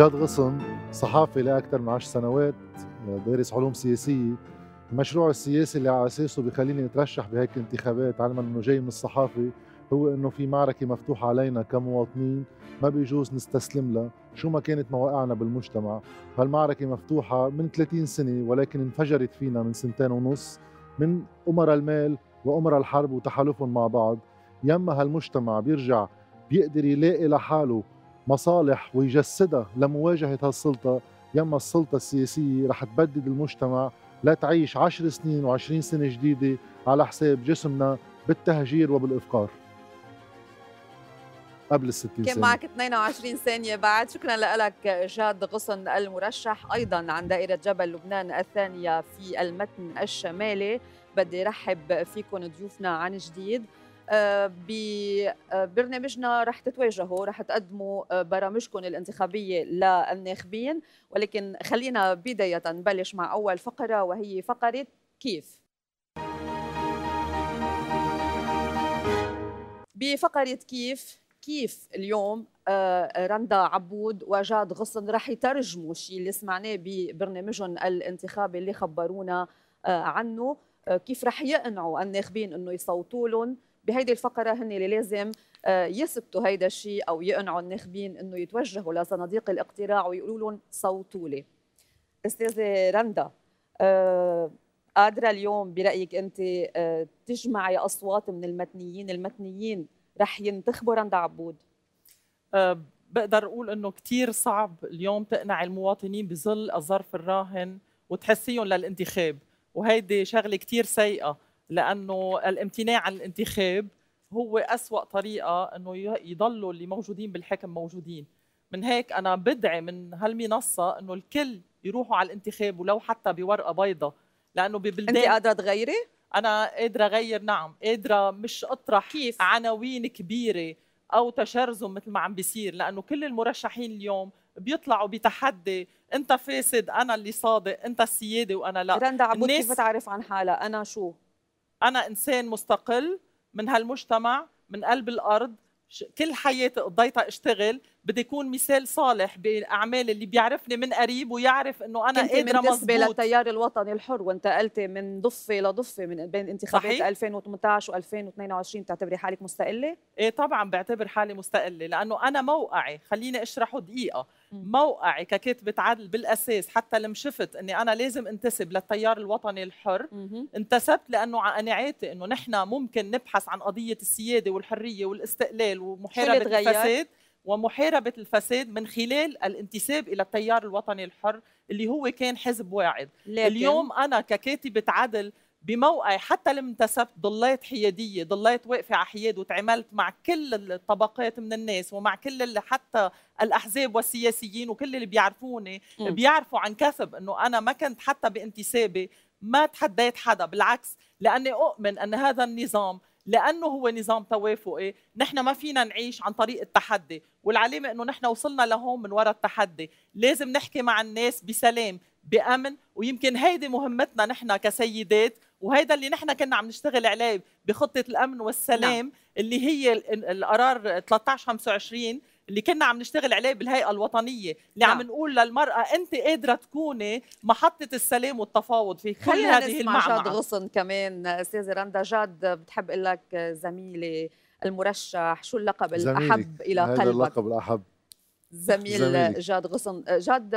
جاد غصن صحافي لأكثر من 10 سنوات دارس علوم سياسية. المشروع السياسي اللي على أساسه بخليني أترشح بهيك انتخابات علما إنه جاي من الصحافة هو إنه في معركة مفتوحة علينا كمواطنين ما بيجوز نستسلم لها. شو ما كانت مواقعنا بالمجتمع. هالمعركة مفتوحة من 30 سنة ولكن انفجرت فينا من سنتين ونص من امراء المال وامراء الحرب وتحالفهم مع بعض. يما هالمجتمع بيرجع بيقدر يلاقي لحاله مصالح ويجسدها لمواجهة هالسلطة. يما السلطة السياسية رح تبدد المجتمع لا تعيش عشر سنين وعشرين سنة جديدة على حساب جسمنا بالتهجير وبالإفقار. قبل الستين كان معك 22 ثانية بعد. شكرا لك جاد غصن المرشح. أيضا عن دائرة جبل لبنان الثانية في المتن الشمالي. بدي رحب فيكم ضيوفنا عن جديد. ببرنامجنا رح تتواجهوا رح تقدموا آه، برامجكم الانتخابية للناخبين. ولكن خلينا بداية نبلش مع أول فقرة وهي فقرة كيف؟ بفقرة كيف كيف اليوم آه، رندا عبود وجاد غصن رح يترجموا الشيء اللي سمعناه ببرنامجهم الانتخابي اللي خبرونا عنه. كيف رح يقنعوا الناخبين إنه يصوتوا لهم؟ بهيدي الفقرة هن اللي لازم آه، يثبتوا هيدا الشيء أو يقنعوا الناخبين إنه يتوجهوا لصناديق الاقتراع ويقولوا لهم صوتوا لي. أستاذة رندا آه، قادرة اليوم برأيك أنت آه، تجمعي أصوات من المتنيين المتنيين رح ينتخبوا رندا عبود؟ بقدر أقول إنه كثير صعب اليوم تقنع المواطنين بظل الظرف الراهن وتحسيهم للانتخاب وهيدي شغلة كثير سيئة. لأنه الامتناع عن الانتخاب هو أسوأ طريقة إنه يضلوا اللي موجودين بالحكم موجودين. من هيك أنا بدعي من هالمنصة إنه الكل يروحوا على الانتخاب ولو حتى بورقة بيضاء لأنه ببلدان انت قادرة تغيري؟ أنا قادرة أغير نعم. قادرة مش أطرح كيف؟ عناوين كبيرة أو تشرذم مثل ما عم بيصير لأنه كل المرشحين اليوم بيطلعوا بتحدي أنت فاسد أنا اللي صادق أنت السيادة وأنا لا. رندا عبود كيف بتعرف عن حالها؟ أنا شو؟ أنا إنسان مستقل من هالمجتمع من قلب الأرض. كل حياتي قضيتها أشتغل. بدي يكون مثال صالح بأعمال اللي بيعرفني من قريب ويعرف إنه أنا قادرة مزبوط. للتيار الوطني الحر وانتقلتي من ضفة لضفة من بين انتخابات صحيح. 2018 و2022 بتعتبري حالك مستقلة؟ إيه طبعا بعتبر حالي مستقلة لأنه أنا موقعي. خليني أشرحه دقيقة. موقعي ككاتبه عدل بالأساس؟ حتى لما شفت إني أنا لازم انتسب للتيار الوطني الحر. انتسبت لأنه قناعاتي إنه نحن ممكن نبحث عن قضية السيادة والحرية والاستقلال ومحاربة الفساد ومحاربة الفساد من خلال الانتساب إلى التيار الوطني الحر اللي هو كان حزب واعد. اليوم أنا ككاتبة عدل بموقعي حتى لما انتسبت ضليت حيادية ضليت واقفة على حياد وتعاملت مع كل الطبقات من الناس ومع كل اللي حتى الأحزاب والسياسيين وكل اللي بيعرفوني م. بيعرفوا عن كثب أنه أنا ما كنت حتى بانتسابي ما تحديت حدا بالعكس لأني أؤمن أن هذا النظام لأنه هو نظام توافقي نحن ما فينا نعيش عن طريق التحدي والعلامة إنه نحن وصلنا لهون من وراء التحدي لازم نحكي مع الناس بسلام بأمن ويمكن هيدي مهمتنا نحن كسيدات وهيدا اللي نحن كنا عم نشتغل عليه بخطة الأمن والسلام نعم. اللي هي القرار 1325 اللي كنا عم نشتغل عليه بالهيئة الوطنية اللي نعم. عم نقول للمرأة أنت قادرة تكوني محطة السلام والتفاوض في كل هذه المعمعة جاد غصن كمان. أستاذة رندا جاد بتحب أقول لك زميلي المرشح شو اللقب الأحب إلى قلبك؟ هذا اللقب الأحب. زميل زميلي. جاد غصن. جاد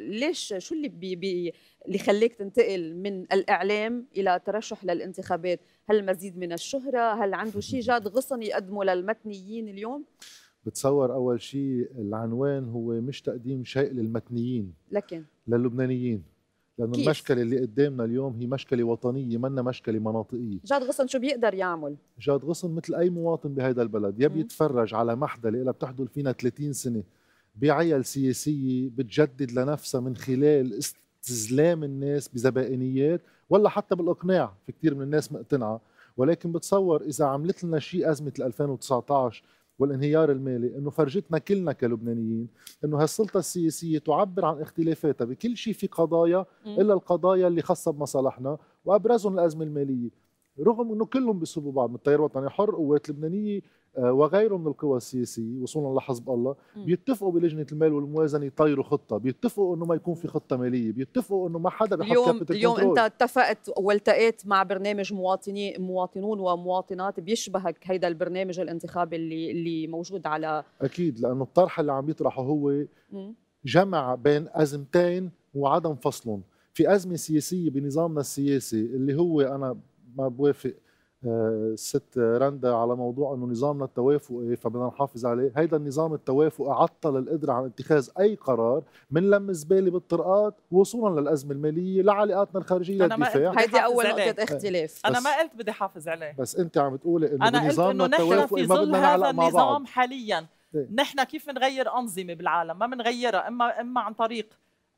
ليش شو اللي بي بي اللي خليك تنتقل من الإعلام إلى الترشح للانتخابات؟ هل مزيد من الشهرة؟ هل عنده شيء جاد غصن يقدمه للمتنيين اليوم؟ بتصور أول شيء العنوان هو مش تقديم شيء للمتنيين لكن؟ للبنانيين. لأنه؟ المشكلة اللي قدامنا اليوم هي مشكلة وطنية منا مشكلة مناطقية. جاد غصن شو بيقدر يعمل؟ جاد غصن مثل أي مواطن بهذا البلد يا بيتفرج على محدة اللي بتحضر فينا 30 سنة. بعيل سياسية بتجدد لنفسها من خلال استزلام الناس بزبائنيات ولا حتى بالإقناع في كثير من الناس مقتنعة. ولكن بتصور إذا عملت لنا شيء أزمة 2019 والانهيار المالي إنه فرجتنا كلنا كلبنانيين إنه هالسلطة السياسية تعبر عن اختلافاتها بكل شيء في قضايا إلا القضايا اللي خاصة بمصالحنا وأبرزهم الأزمة المالية. رغم إنه كلهم بيصوبوا بعض من التيار الوطني حر قوات لبنانيه وغيره من القوى السياسيه وصولا لحزب الله. بيتفقوا بلجنة المال والموازنة يطيروا خطة. بيتفقوا إنه ما يكون في خطة مالية. بيتفقوا إنه ما حدا بيحط اليوم اليوم انت اتفقت والتقيت مع برنامج مواطني مواطنون ومواطنات بيشبهك هيدا البرنامج الانتخابي اللي اللي موجود على أكيد لأنه الطرح اللي عم يطرحه هو جمع بين أزمتين وعدم فصلهم. في أزمة سياسية بنظامنا السياسي اللي هو أنا ما بوافق الست رندا على موضوع إنه نظامنا التوافقي فبدنا نحافظ عليه، هيدا النظام التوافقي عطل القدرة على اتخاذ أي قرار من لم زبالة بالطرقات وصولا للأزمة المالية لعلاقاتنا الخارجية للدفاع هيدي أول نقطة اختلاف. أنا ما قلت بدي أحافظ عليه. بس أنت عم تقولي إنه أنا بنظامنا قلت إنه نحن التوافقي ما بدنا نعلق مع بعض. النظام حاليا. إيه؟ نحن كيف نغير أنظمة بالعالم؟ ما بنغيرها. اما إما عن طريق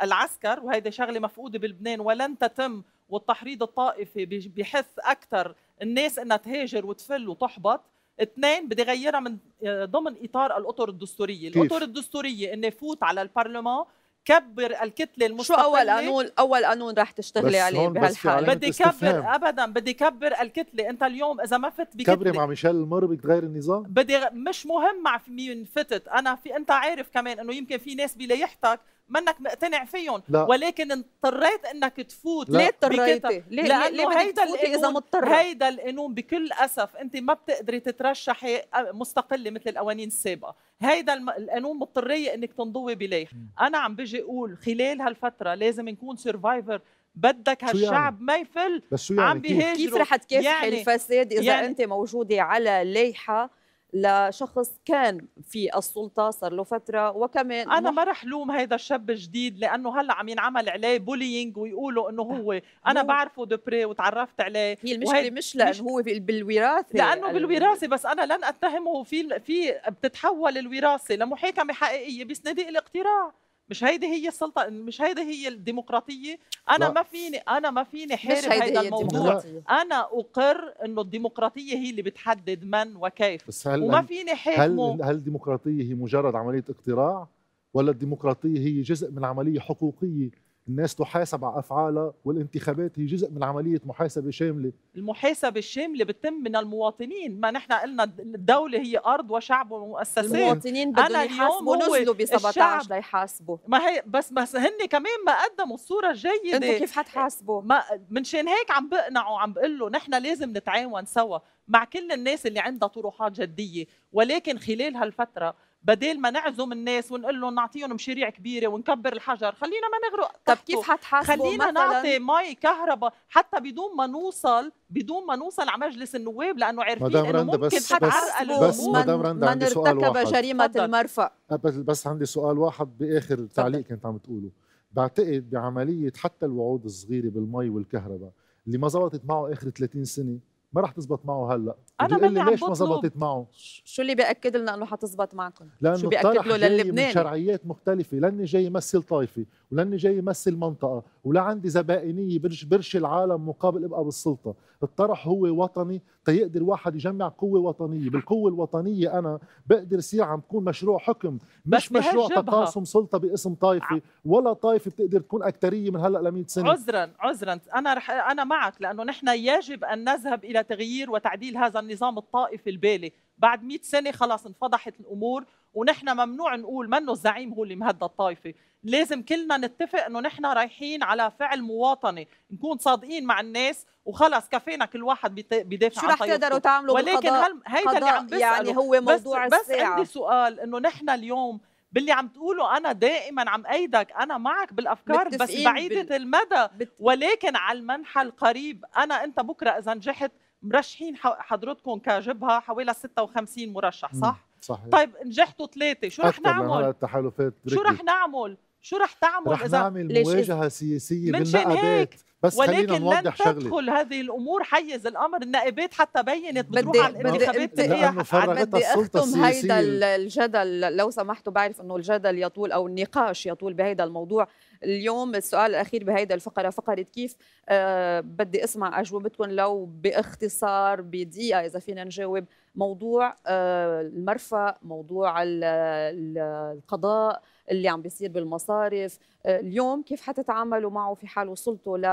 العسكر وهيدي شغلة مفقودة بلبنان ولن تتم والتحريض الطائفي بحث أكثر الناس إنها تهاجر وتفل وتحبط. اثنين بدي غيرها من آه، ضمن إطار الأطر الدستورية. كيف؟ الأطر الدستورية إني فوت على البرلمان كبر الكتلة المستقله شو أول قانون؟ أول قانون رح تشتغلي عليه بهالحالة. بدي كبر ابدا بدي كبر الكتلة. أنت اليوم إذا ما فت بكتلة. كبري مع ميشيل المر بدك تغير النظام؟ بدي مش مهم مع مين فتت. أنا في أنت عارف كمان إنه يمكن في ناس بلايحتك منك مقتنع فيهم. لا. ولكن اضطريت إنك تفوت ليه اضطريتي؟ ليه لأنه هيدا إذا مضطرة؟ هيدا القانون بكل أسف أنت ما بتقدري تترشحي مستقلة مثل القوانين السابقة، هيدا القانون مضطرية إنك تنضوي بليه، أنا عم بيجي أقول خلال هالفترة لازم نكون survivor بدك يعني؟ هالشعب يعني؟ ما يفل. بس شو يعني عم بيهاجروا. كيف رح تكافحي يعني الفساد إذا يعني أنت موجودة على لايحه لشخص كان في السلطة صار له فترة وكمان أنا ما رح لوم هيدا الشاب الجديد لأنه هلأ عم ينعمل عليه bullying ويقولوا إنه هو. أنا بعرفه de près وتعرفت عليه. هي المشكلة مش لأنه هو بالوراثة. لأنه بالوراثة بس أنا لن أتهمه في في بتتحول الوراثة لمحاكمة حقيقية بصناديق الاقتراع. مش هيدي هي السلطة مش هيدي هي الديمقراطية. أنا لا. ما فيني أنا ما فيني حارب هيدا الموضوع. أنا أقر إنه الديمقراطية هي اللي بتحدد من وكيف. بس هل وما فيني حاكمه هل هل الديمقراطية هي مجرد عملية اقتراع ولا الديمقراطية هي جزء من عملية حقوقية الناس تحاسب على أفعالها والانتخابات هي جزء من عملية محاسبة شاملة. المحاسبة الشاملة بتتم من المواطنين ما نحن قلنا الدولة هي أرض وشعب ومؤسسات. المواطنين بدهم يحاسبوا نزلوا ب 17 ليحاسبوا ما هي بس بس هن كمان ما قدموا الصورة الجيدة. أنتوا كيف حتحاسبوا؟ ما منشان هيك عم بقنعه وعم بقول له نحن لازم نتعاون سوا مع كل الناس اللي عندها طروحات جدية. ولكن خلال هالفترة بدل ما نعزم الناس ونقول لهم نعطيهم مشاريع كبيرة ونكبر الحجر خلينا ما نغرق. طب كيف حتحاسبوا خلينا نعطي مي كهرباء حتى بدون ما نوصل بدون ما نوصل على مجلس النواب لأنه عارفين إنه ممكن بس حتعرقل بس مدام رندا عندي سؤال واحد. جريمة المرفأ. بس عندي سؤال واحد بآخر تعليق كنت عم تقوله. بعتقد بعملية حتى الوعود الصغيرة بالمي والكهرباء اللي ما زبطت معه آخر 30 سنة ما رح تزبط معه هلأ. أنا مني ليش ما زبطت معه؟ شو اللي بيأكد لنا إنه حتزبط معكم؟ لأنه شو بيأكد له للبناني؟ من شرعيات مختلفة. لأني جاي يمثل طائفة ولأني جاي يمثل منطقة ولا عندي زبائنية برش برش العالم مقابل أبقى بالسلطة. الطرح هو وطني. تيقدر واحد يجمع قوة وطنية. بالقوة الوطنية أنا بقدر يصير عم تكون مشروع حكم. مش مشروع تقاسم سلطة باسم طائفة. ولا طائفة بتقدر تكون اكثريه من هلأ ل 100 سنة. عذرا عذرا. أنا رح أنا معك لأنه نحن يجب أن نذهب إلى تغيير وتعديل هذا النظام الطائفي البالي. بعد 100 سنة خلاص انفضحت الأمور ونحن ممنوع نقول منه الزعيم هو اللي مهدى الطائفة. لازم كلنا نتفق إنه نحن رايحين على فعل مواطني نكون صادقين مع الناس وخلص كفينا كل واحد بيدافع شو رح تقدروا تعملوا ولكن هل هيدا اللي عم بسأله يعني هو موضوع بس, بس عندي سؤال إنه نحن اليوم باللي عم تقوله أنا دائما عم أيدك أنا معك بالأفكار بس بعيده بال... المدى. بت... ولكن على المنحى القريب أنا أنت بكرة إذا نجحت مرشحين حضرتكم كجبهة حوالي 56 مرشح صح؟ صحيح. طيب نجحتوا ثلاثة. شو رح نعمل؟ التحالفات شو رح نعمل؟ شو رح تعمل رح اذا نعمل مواجهة سياسية بالنقابات بس ولكن خلينا نوضح شغلة. ولكن لن تدخل هذه الأمور حيز الأمر. النائبات حتى بينت بتروح على الانتخابات لأنه بدي اختم هيدا الجدل لو سمحتوا بعرف إنه الجدل يطول أو النقاش يطول بهذا الموضوع. اليوم السؤال الأخير بهيدا الفقرة فقرة كيف آه بدي أسمع أجوبتكم لو باختصار بدقيقة إذا فينا نجاوب موضوع آه المرفأ موضوع القضاء اللي عم بيصير بالمصارف. اليوم كيف حتتعاملوا معه في حال وصلتوا ل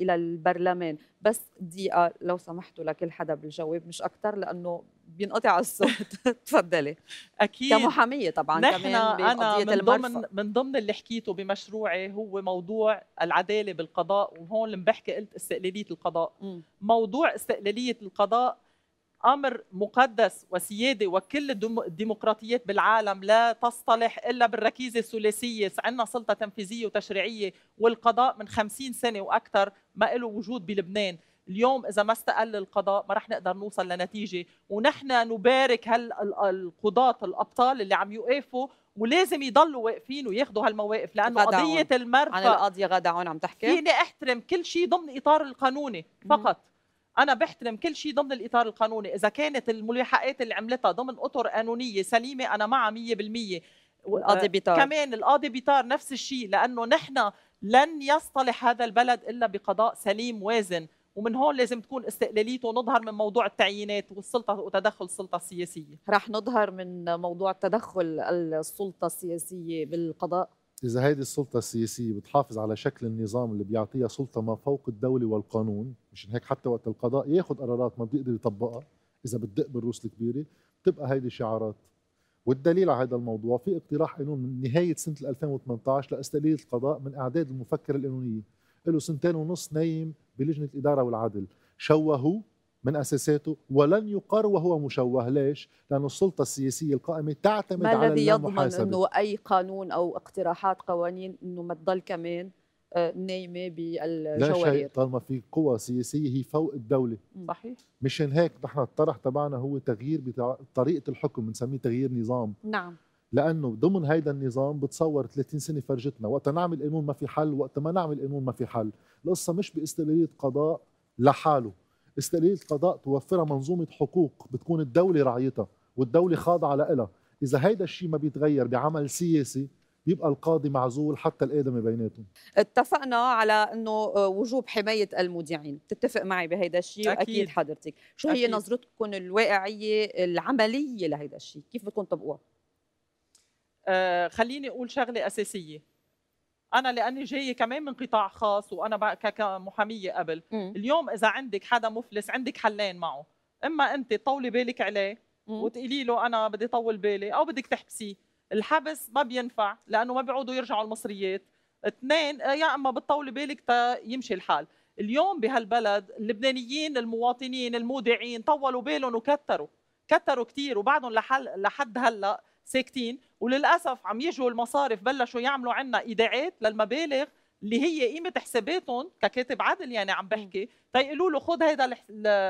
إلى البرلمان؟ بس دقيقة لو سمحتوا لكل حدا بالجواب مش أكثر لأنه بينقطع الصوت. تفضلي. أكيد. كمحامية طبعا نحن كمان أنا من ضمن المرفأ. من ضمن اللي حكيته بمشروعي هو موضوع العدالة بالقضاء وهون اللي بحكي قلت استقلالية القضاء. مم. موضوع استقلالية القضاء أمر مقدس وسيادة وكل الديمقراطيات بالعالم لا تصطلح إلا بالركيزة الثلاثية. عندنا سلطة تنفيذية وتشريعية والقضاء من خمسين سنة وأكثر ما له وجود بلبنان. اليوم إذا ما استقل القضاء ما رح نقدر نوصل لنتيجة. ونحن نبارك هال ال- القضاة الأبطال اللي عم يوقفوا ولازم يضلوا واقفين وياخذوا هالمواقف. لأنه غدا عون. قضية عن المرفأ القاضية غاده عون عم تحكي. فيني أحترم كل شيء ضمن إطار القانوني مم. فقط. أنا بحترم كل شيء ضمن الإطار القانوني إذا كانت الملاحقات اللي عملتها ضمن أطر قانونية سليمة أنا معها 100% و- القاضي بيطار. كمان القاضي بيطار نفس الشيء لأنه نحن لن يصطلح هذا البلد إلا بقضاء سليم وازن ومن هون لازم تكون استقلاليته ونظهر من موضوع التعيينات والسلطة وتدخل السلطة السياسية. رح نظهر من موضوع تدخل السلطة السياسية بالقضاء. إذا هيدي السلطة السياسية بتحافظ على شكل النظام اللي بيعطيها سلطة ما فوق الدولة والقانون مشان هيك حتى وقت القضاء ياخذ قرارات ما بيقدر يطبقها إذا بتدق بالروس الكبيرة بتبقى هيدي شعارات. والدليل على هذا الموضوع في اقتراح قانون من نهاية سنة 2018 لإستقلالية القضاء من أعداد المفكرة القانونية. له سنتين ونص نايم بلجنة الإدارة والعدل. شوهوا من أساساته ولن يقر وهو مشوه. ليش؟ لأنه السلطة السياسية القائمة تعتمد ما على الذي يضمن إنه أي قانون أو اقتراحات قوانين إنه ما تضل كمان آه، نايمة لا شيء بالجواهر طالما في قوى سياسية هي فوق الدولة. صحيح. مشان هيك نحن الطرح تبعنا هو تغيير بتاع طريقه الحكم بنسميه تغيير نظام. نعم. لأنه ضمن هيدا النظام بتصور 30 سنة فرجتنا وقت نعمل قانون ما في حل وقت ما نعمل قانون ما في حل. القصة مش باستقلالية قضاء لحاله. استقلالية القضاء توفرها منظومة حقوق بتكون الدولة راعيتها والدولة خاضعة لها إذا هيدا الشيء ما بيتغير بعمل سياسي بيبقى القاضي معزول حتى الادمه بيناتهم. اتفقنا على إنه آه، وجوب حماية المذيعين بتتفق معي بهيدا الشيء أكيد. وأكيد حضرتك. شو هي أكيد. نظرتكم الواقعية العملية لهيدا الشيء كيف بدكم تطبقوها خليني أقول شغلة أساسية. أنا لأني جاية كمان من قطاع خاص وأنا كمحامية قبل. مم. اليوم إذا عندك حدا مفلس عندك حلين معه. إما أنت تطولي بالك عليه. وتقولي له أنا بدي طول بالي أو بدك تحبسيه. الحبس ما بينفع لأنه ما بيعودوا يرجعوا المصريات. اثنين آه، يا إما بتطولي بالك تا يمشي الحال. اليوم بهالبلد اللبنانيين المواطنين المودعين طولوا بالهم وكتروا. كتروا كتير وبعدهم لحل لحد هلأ ساكتين وللأسف عم يجوا المصارف بلشوا يعملوا عنا إيداعات للمبالغ اللي هي قيمة حساباتهم ككاتب عدل يعني عم بحكي. تيقولوا له خذ هيدا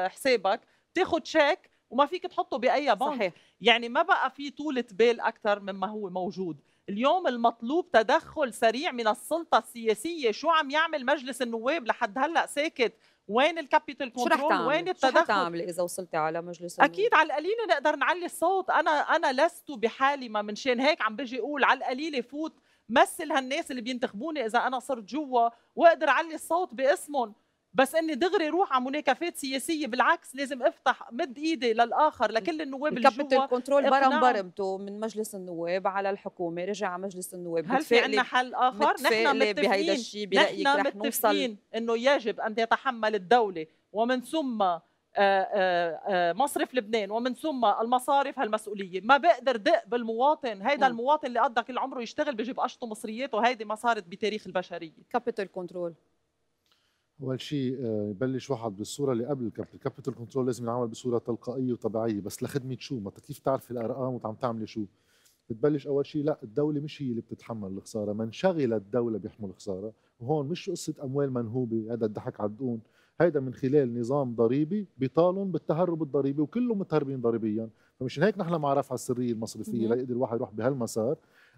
حسابك تاخذ شيك وما فيك تحطه بأي بنك. صحيح. يعني ما بقى في طولة بال أكثر مما هو موجود. اليوم المطلوب تدخل سريع من السلطة السياسية شو عم يعمل مجلس النواب لحد هلأ ساكت وين ال capital رح control وين تعمل شو التدخل؟ حتعملي إذا وصلتي على مجلس النواب؟ أكيد على القليله نقدر نعلي الصوت. أنا أنا لست بحالي ما منشان هيك عم بجي أقول على القليله فوت مثل هالناس اللي بينتخبوني إذا أنا صرت جوا وأقدر أعلي الصوت باسمهم. بس إني دغري روح على مناكفات سياسية بالعكس لازم أفتح مد إيدي للآخر لكل النواب اللي جوا control برم. برمته من مجلس النواب على الحكومة رجع على مجلس النواب هل في عندنا حل آخر؟ نحن متفقين الشيء برايك نحن رح نوصل متفقين إنه يجب أن يتحمل الدولة ومن ثم آه، آه، آه، مصرف لبنان ومن ثم المصارف هالمسؤولية ما بقدر دق بالمواطن هيدا. المواطن اللي قضى كل عمره يشتغل بجيب قشطة مصريات وهيدي ما صارت بتاريخ البشرية كابيتال كنترول أول شيء آه، يبلش واحد بالصورة اللي قبل ال capital ال capital control لازم ينعمل بصورة تلقائية وطبيعية بس لخدمة شو؟ ما كيف تعرفي الأرقام وعم تعملي شو؟ بتبلش أول شيء لا الدولة مش هي اللي بتتحمل الخسارة من شغل الدولة بيحمل الخسارة. وهون مش قصة أموال منهوبة هذا الضحك على الدقون. هيدا من خلال نظام ضريبي بيطالن بالتهرب الضريبي وكلهم متهربين ضريبيا. فمشان هيك نحن مع رفع السرية المصرفية. ليقدر الواحد يروح بهالمسار.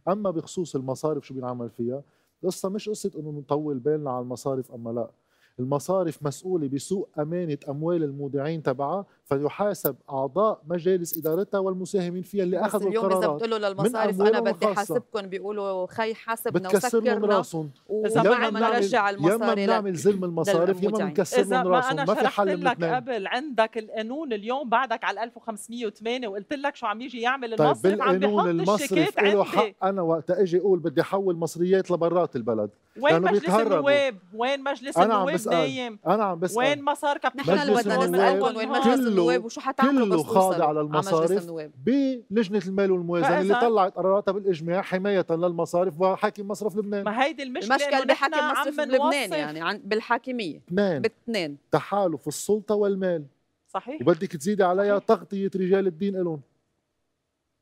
أما بخصوص المصارف شو بينعمل فيها؟ القصة مش قصة إنه نطول بالنا على المصارف أما لا. المصارف مسؤولة بسوء أمانة أموال المودعين تبعها فيحاسب أعضاء مجالس إدارتها والمساهمين فيها اللي بس أخذوا اليوم إذا القرارات بتقول له للمصارف أنا بدي. حاسبكم بيقولوا خي حاسبنا بتكسر لهم وسكرنا راسهم. إذا ما عملنا نرجع يا المصاري لك. بنعمل ظلم المصارف يا إما. بنكسر إذا لهم ما راسهم. ما في حل من لك قبل عندك القانون اليوم بعدك على 1508 وقلت لك شو عم يجي يعمل طيب المصرف عم بالقانون بيحط المصرف الشيكات له عندي. حق. أنا وقت أجي أقول بدي أحول مصريات لبرات البلد. وين مجلس بيتهربوا. النواب؟ وين مجلس عم النواب. نايم؟ أنا عم بسأل. وين كابتن نحن اللي بدنا نسألكم وين مجلس النواب وشو حتعملوا كله بس خاضع المصارف النواب. بلجنه المال والموازنة اللي طلعت قراراتها بالإجماع حماية للمصارف وحاكم مصرف لبنان. ما هيدي المشكلة المشكل إنه بحكي نحن مصرف نوصف. يعني عن بالحاكمية. اثنين. باثنين. تحالف السلطة والمال. صحيح. وبدك تزيدي عليها تغطية رجال الدين لهم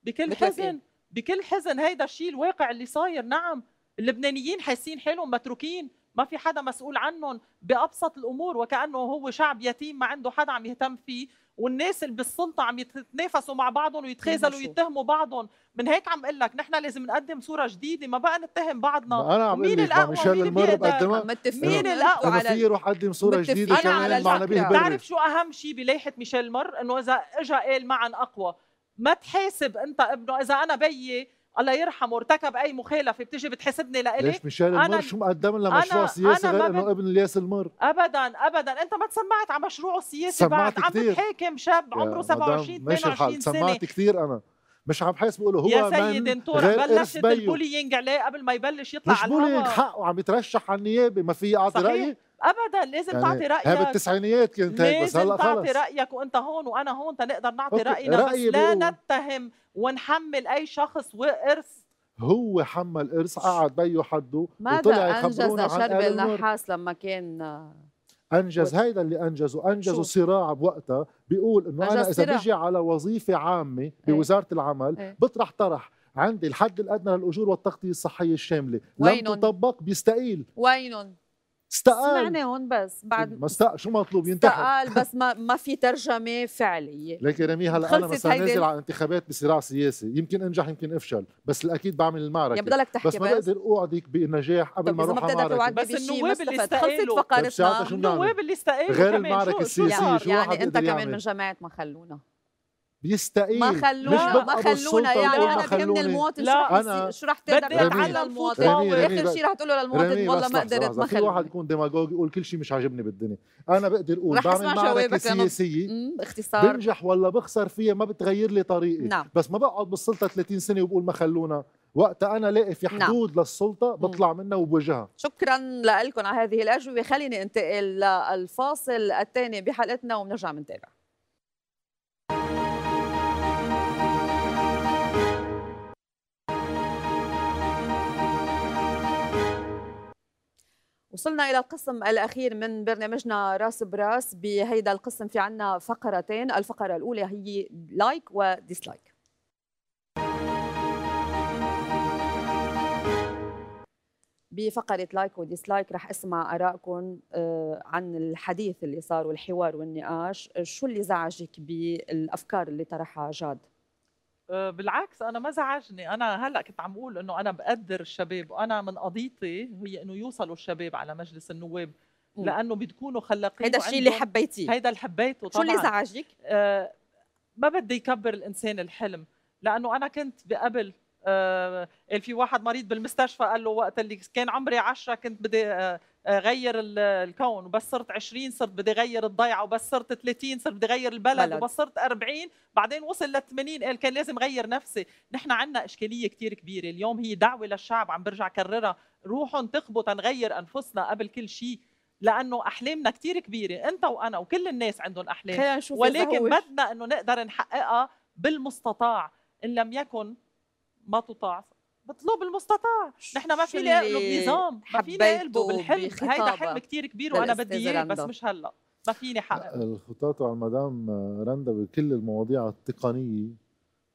بكل حزن بكل حزن هيدا الشيء الواقع اللي صاير. نعم اللبنانيين حاسين حالهم متروكين ما في حدا مسؤول عنهم بأبسط الأمور وكأنه هو شعب يتيم ما عنده حدا عم يهتم فيه. والناس اللي بالسلطة عم يتنافسوا مع بعضهم ويتخاذلوا. ويتهموا بعضهم. من هيك عم أقول لك نحن لازم نقدم صورة جديدة ما بقى نتهم بعضنا. ما أنا عم الأقوى؟ مشان ومين المر؟ بقدمها. مين أنتوا الأقوى أنا على في روح أقدم صورة جديدة أنا على كمان مع الفكرة. نبيه بتعرف شو أهم شيء بلايحه ميشيل مر إنه إذا اجى قال معا أقوى. ما تحاسب أنت ابنه إذا أنا بيي الله يرحمه ارتكب أي مخالفة بتيجي بتحاسبني لإلي؟ ليش ميشيل المر شو مقدم لنا مشروع سياسي غير إنه ابن الياس المر ابدا ابدا. أنت ما تسمعت على مشروعه السياسي بعد. عم. بتحاكم شاب عمره مدام، 27 ماشي الحال. 28 سنة. سمعت كثير أنا. مش عم بحس بقوله. هو يا سيدي إرث بلشت. البولينج عليه قبل ما يبلش يطلع مش على بولينج الهواء حقه عم يترشح على النيابة. ما في اعطي. رايي ابدا لازم تعطي هاي رأيك. بالتسعينيات كانت هيك بس لازم هلأ تعطي خلص. رأيك وأنت هون وأنا هون تنقدر نعطي أوكي، رأينا بس رأيي لا بيقول- نتهم ونحمل أي شخص وإرث. هو حمل إرث قعد بيو حده وطلع أنجز يخبرونا عن شرب آل النور النحاس لما كان أنجز هيدا اللي أنجزه. انجزوا شو؟ صراع بوقتها. بيقول إنه أنا إذا. بيجي على وظيفة عامة بوزارة العمل إيه. بطرح طرح. عندي الحد الأدنى للأجور والتغطية الصحية الشاملة. لم وينن؟ تطبق بيستقيل. وينهم؟ استقال. سمعناهم بس بعد ما استق شو مطلوب؟ ينتحر. استقال بس ما ما في ترجمة فعلية. لكن رمي هلا أنا خلصت مثلا نازل على انتخابات بصراع سياسي. يمكن انجح يمكن افشل بس الأكيد بعمل المعركة. بضلك تحكي بس بس, ما بقدر أوعدك بنجاح قبل ما أروح على بتقدر معركه توعدني بس النواب اللي خلصت استقالوا. ساعتها فقرتنا؟ النواب اللي استقالوا غير كمان. المعركة شو- شو يعني أنت كمان؟ من جماعة ما خلونا. بيستقيل ما خلونا ما خلونا. يعني أنا بيهمني. المواطن. شو لا، أنا شو رح تقدر فوت رمي- اخر شيء رح تقول له للمواطن؟ رمي والله بس ما قدرت. ما في واحد يكون démagogue يقول كل شيء مش عاجبني بالدنيا. أنا بقدر أقول رح بعمل أسمع معركه سياسية. باختصار. بنجح ولا بخسر فيها ما بتغير لي طريقي. نعم. بس ما بقعد بالسلطة 30 سنة وبقول ما خلونا. وقتها أنا لاقي في نعم. حدود للسلطة بطلع منها وبوجهها. شكرا لكم على هذه الأجوبة. خليني أنتقل للفاصل الثاني بحلقتنا وبنرجع بنتابع. وصلنا إلى القسم الأخير من برنامجنا راس براس بهيدا القسم في عنا فقرتين الفقرة الأولى هي لايك وديسلايك بفقرة لايك وديسلايك رح أسمع آرائكم آه، عن الحديث اللي صار والحوار والنقاش شو اللي زعجك بالأفكار اللي طرحها جاد؟ بالعكس أنا ما زعجني أنا هلأ كنت عم أقول إنه أنا بقدر الشباب وأنا من قضيتي هي إنه يوصلوا الشباب على مجلس النواب. لأنه بتكونوا خلاقين هيدا الشيء اللي حبيتيه هيدا اللي حبيته شو طبعا اللي زعجك؟ آه، ما بدي يكبر الإنسان الحلم لأنه أنا كنت بقبل آه، قال في واحد مريض بالمستشفى قال له وقت اللي كان عمري عشرة كنت بدي آه، آه، غير ال- الكون وبس صرت 20 صرت بدي غير الضيعة وبس صرت 30 صرت بدي غير البلد بلد. وبس صرت 40 بعدين وصل ل 80 قال كان لازم غير نفسي. نحن عندنا إشكالية كتير كبيرة. اليوم هي دعوة للشعب عم برجع كررها. روحوا انتخبوا تنغير أنفسنا قبل كل شيء لأنه أحلامنا كتير كبيرة. أنت وأنا وكل الناس عندهم أحلام. ولكن بدنا إنه نقدر نحققها بالمستطاع. إن لم يكن ما تطاع بطلب المستطاع. نحن ما فينا اللي نقلب نظام ما فينا نقلبه بالحلم هيدا حلم كتير كبير وأنا بدي إياه بس؟ مش هلأ. ما فيني حقق. الخطاط على المدام رندا بكل المواضيع التقنية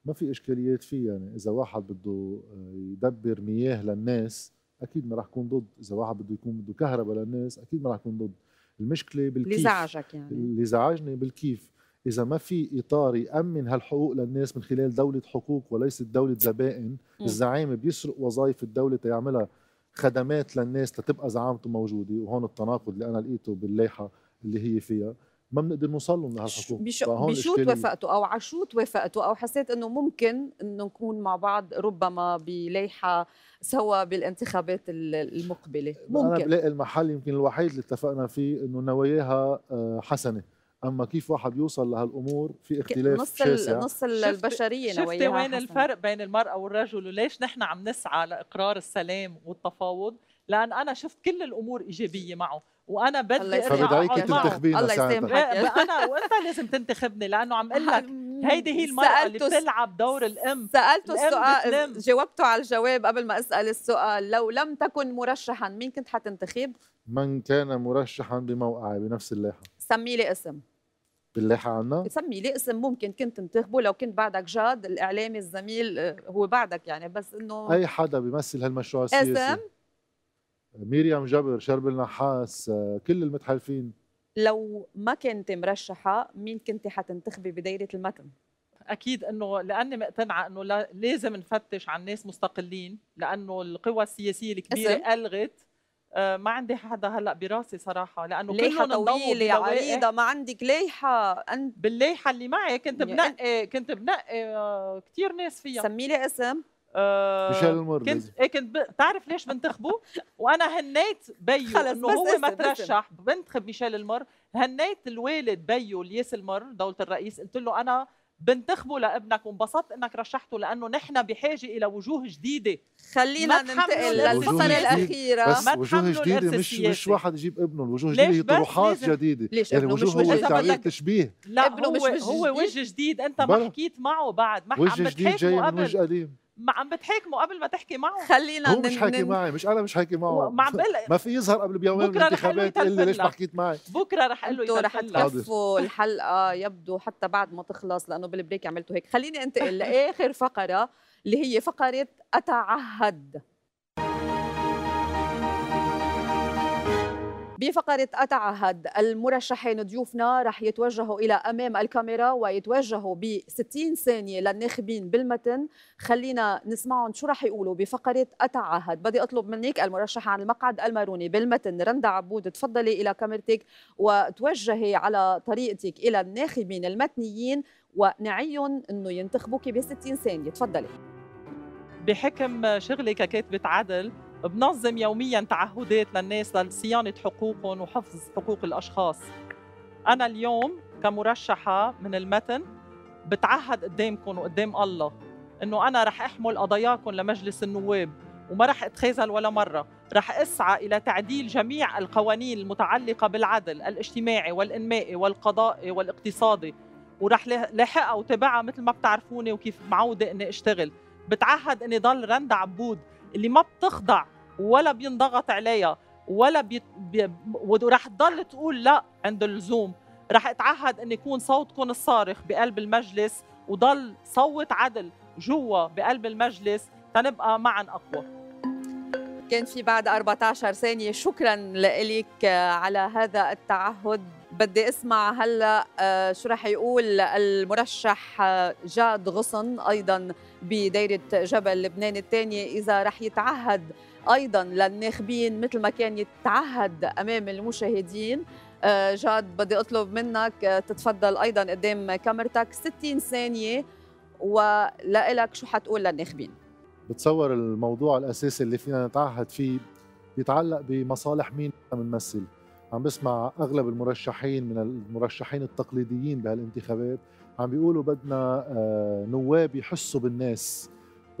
ما في إشكاليات فيها. يعني إذا واحد بده يدبر مياه للناس أكيد ما راح يكون ضد. إذا واحد بده يكون بده كهرباء للناس أكيد ما راح يكون ضد. المشكلة اللي بالكيف. زعجك يعني. اللي زعجني بالكيف. إذا ما في إطار يأمن هالحقوق للناس من خلال دولة حقوق وليست دولة زبائن. الزعيم بيسرق وظائف الدولة تيعملها خدمات للناس لتبقى زعامته موجودة وهون التناقض اللي أنا لقيته باللائحة اللي هي فيها. ما بنقدر نوصل لهم لهالحقوق. بشو, توافقتوا أو على شو توافقتوا أو حسيت إنه ممكن إنه نكون مع بعض ربما بلائحة سوا بالانتخابات المقبلة. ممكن. أنا بلاقي المحل يمكن الوحيد اللي اتفقنا فيه إنه نواياها آه، حسنة. أما كيف واحد يوصل لهالأمور في اختلاف نص شاسع. نص البشرية شفتي وين الفرق بين المرأة والرجل وليش نحن عم نسعى لإقرار السلام والتفاوض؟ لأن أنا شفت كل الأمور إيجابية معه وأنا بدي ارجع اقعد معه الله يسامحك. أنا وإنت لازم تنتخبني لأنه عم أقول لك هيدي هي المرأة اللي بتلعب دور الأم. سألته السؤال جاوبته على الجواب قبل ما أسأل السؤال. لو لم تكن مرشحا مين كنت حتنتخب؟ من كان مرشحا بموقعي بنفس اللائحة. سمي لي اسم. باللائحه عنا سمي لي اسم ممكن كنت تنتخبه لو كنت بعدك جاد الإعلامي الزميل آه، هو بعدك يعني بس إنه أي حدا بيمثل هالمشروع السياسي اسم؟ ميريام جبر شرب النحاس آه، كل المتحالفين. لو ما كنت مرشحة مين كنت حتنتخبي بدايره المتن؟ أكيد إنه لأني مقتنعة إنه لازم نفتش عن ناس مستقلين لأنه القوى السياسية الكبيرة ألغت ما عندي حدا هلأ براسي صراحة لأنه ليحة طويلة عريضه ما عندك ليحة أنت بالليحة اللي معي كنت بنقي كنت بنقي آه، كثير ناس فيها. سمي لي اسم؟ آه ميشيل المر كنت إيه كنت بتعرف ليش بنتخبه؟ وأنا هنيت بيو إنه هو ما ترشح بنتخب ميشيل المر هنيت الوالد بيو الياس المر دولة الرئيس. قلت له أنا بنتخبه لابنك وانبسطت انك رشحته لأنه نحن بحاجة إلى وجوه جديدة. خلينا ننتقل للفقره الأخيرة. بس وجوه جديدة مش مش واحد يجيب ابنه الوجوه الجديدة هي طروحات جديدة. ليش يعني وجوه هو تعبير تشبيه. لا ابنه هو مش وجه هو وجه جديد انت ما حكيت معه بعد ما وجه جديد جاي من وجه قديم ما عم بتحاكمه قبل ما تحكي معه خلينا هو مش حاكي معي مش أنا مش حاكي معه. ما عم ما في يظهر قبل بيومين بالانتخابات تقول لي ليش ما حكيت معي. بكرة رح أقول له رح تكفوا الحلقة يبدو حتى بعد ما تخلص لأنه بالبريك عملتوا هيك. خليني أنتقل لآخر فقرة اللي هي فقرة أتعهد. بفقرة أتعهد المرشحين ضيوفنا رح يتوجهوا إلى أمام الكاميرا ويتوجهوا ب 60 ثانية للناخبين بالمتن. خلينا نسمعهم شو رح يقولوا بفقرة أتعهد بدي أطلب منك المرشحة عن المقعد الماروني بالمتن رندا عبود تفضلي إلى كاميرتك وتوجهي على طريقتك إلى الناخبين المتنيين ونعيهم أنه ينتخبوك ب 60 ثانية. تفضلي. بحكم شغلي ككاتبة عدل بنظم يوميا تعهدات للناس لصيانة حقوقهم وحفظ حقوق الأشخاص. أنا اليوم كمرشحة من المتن بتعهد قدامكم وقدام الله إنه أنا رح أحمل قضاياكم لمجلس النواب وما رح أتخاذل ولا مرة. رح أسعى إلى تعديل جميع القوانين المتعلقة بالعدل الاجتماعي والإنمائي والقضائي والاقتصادي ورح لاحقها وتابعها مثل ما بتعرفوني وكيف معودة إني أشتغل. بتعهد إني ضل رند عبود اللي ما بتخضع ولا بينضغط عليها ولا بي... بي... ورح تضل تقول لا عند اللزوم. رح اتعهد إن يكون صوتكم الصارخ بقلب المجلس وضل صوت عدل جوا بقلب المجلس تنبقى معا أقوى. كان في بعد 14 ثانية. شكرا لك على هذا التعهد. بدي أسمع هلا آه، شو رح يقول المرشح آه، جاد غصن أيضا بدايرة جبل لبنان الثانية. إذا رح يتعهد أيضا للناخبين مثل ما كان يتعهد أمام المشاهدين. آه، جاد بدي أطلب منك تتفضل أيضا قدام كاميرتك. 60 ثانية ولك شو حتقول للناخبين؟ بتصور الموضوع الأساسي اللي فينا نتعهد فيه يتعلق بمصالح مين؟ بنمثل عم بسمع أغلب المرشحين من المرشحين التقليديين بهالانتخابات عم بيقولوا بدنا آه، نواب يحسوا بالناس.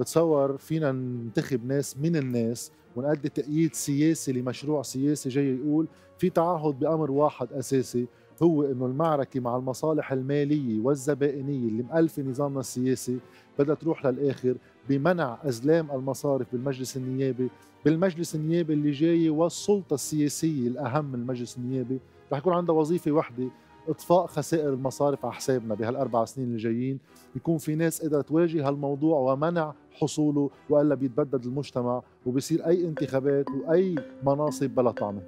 بتصور فينا ننتخب ناس من الناس ونأدي تأييد سياسي لمشروع سياسي جاي يقول في تعهد بأمر واحد أساسي هو إنه المعركة مع المصالح المالية والزبائنية اللي مألفة نظامنا السياسي بدها تروح للآخر بمنع أزلام المصارف بالمجلس النيابي بالمجلس النيابي اللي جاي والسلطة السياسية الأهم من المجلس النيابي. رح يكون عندها وظيفة وحدة إطفاء خسائر المصارف على حسابنا بهالأربع سنين الجايين يكون في ناس قدرت تواجه هالموضوع ومنع حصوله وإلا بيتبدد المجتمع وبصير أي انتخابات وأي مناصب بلا طعمه